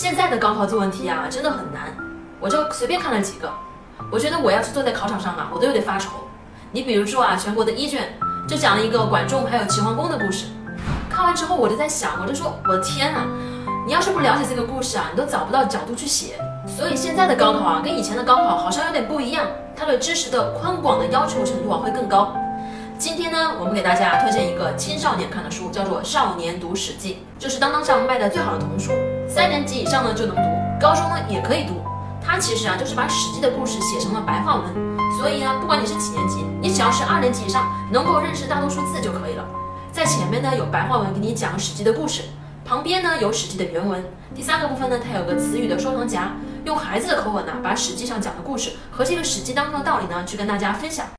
现在的高考作文题啊，真的很难，我就随便看了几个。我觉得我要是坐在考场上啊，我都有点发愁。你比如说啊，全国的一卷就讲了一个管仲还有齐桓公的故事。看完之后，我就在想，我就说，我的天呐，你要是不了解这个故事啊，你都找不到角度去写。所以现在的高考啊，跟以前的高考好像有点不一样，它对知识的宽广的要求程度啊会更高。今天呢，我们给大家推荐一个青少年看的书，叫做《少年读史记》，就是当当上卖的最好的童书，三年级以上呢就能读，高中呢也可以读。它其实啊就是把《史记》的故事写成了白话文，所以呢，不管你是几年级，你只要是二年级以上，能够认识大多数字就可以了。在前面呢有白话文给你讲《史记》的故事，旁边呢有《史记》的原文，第三个部分呢它有个词语的收藏夹，用孩子的口吻呢把《史记》上讲的故事和这个《史记》当中的道理呢去跟大家分享。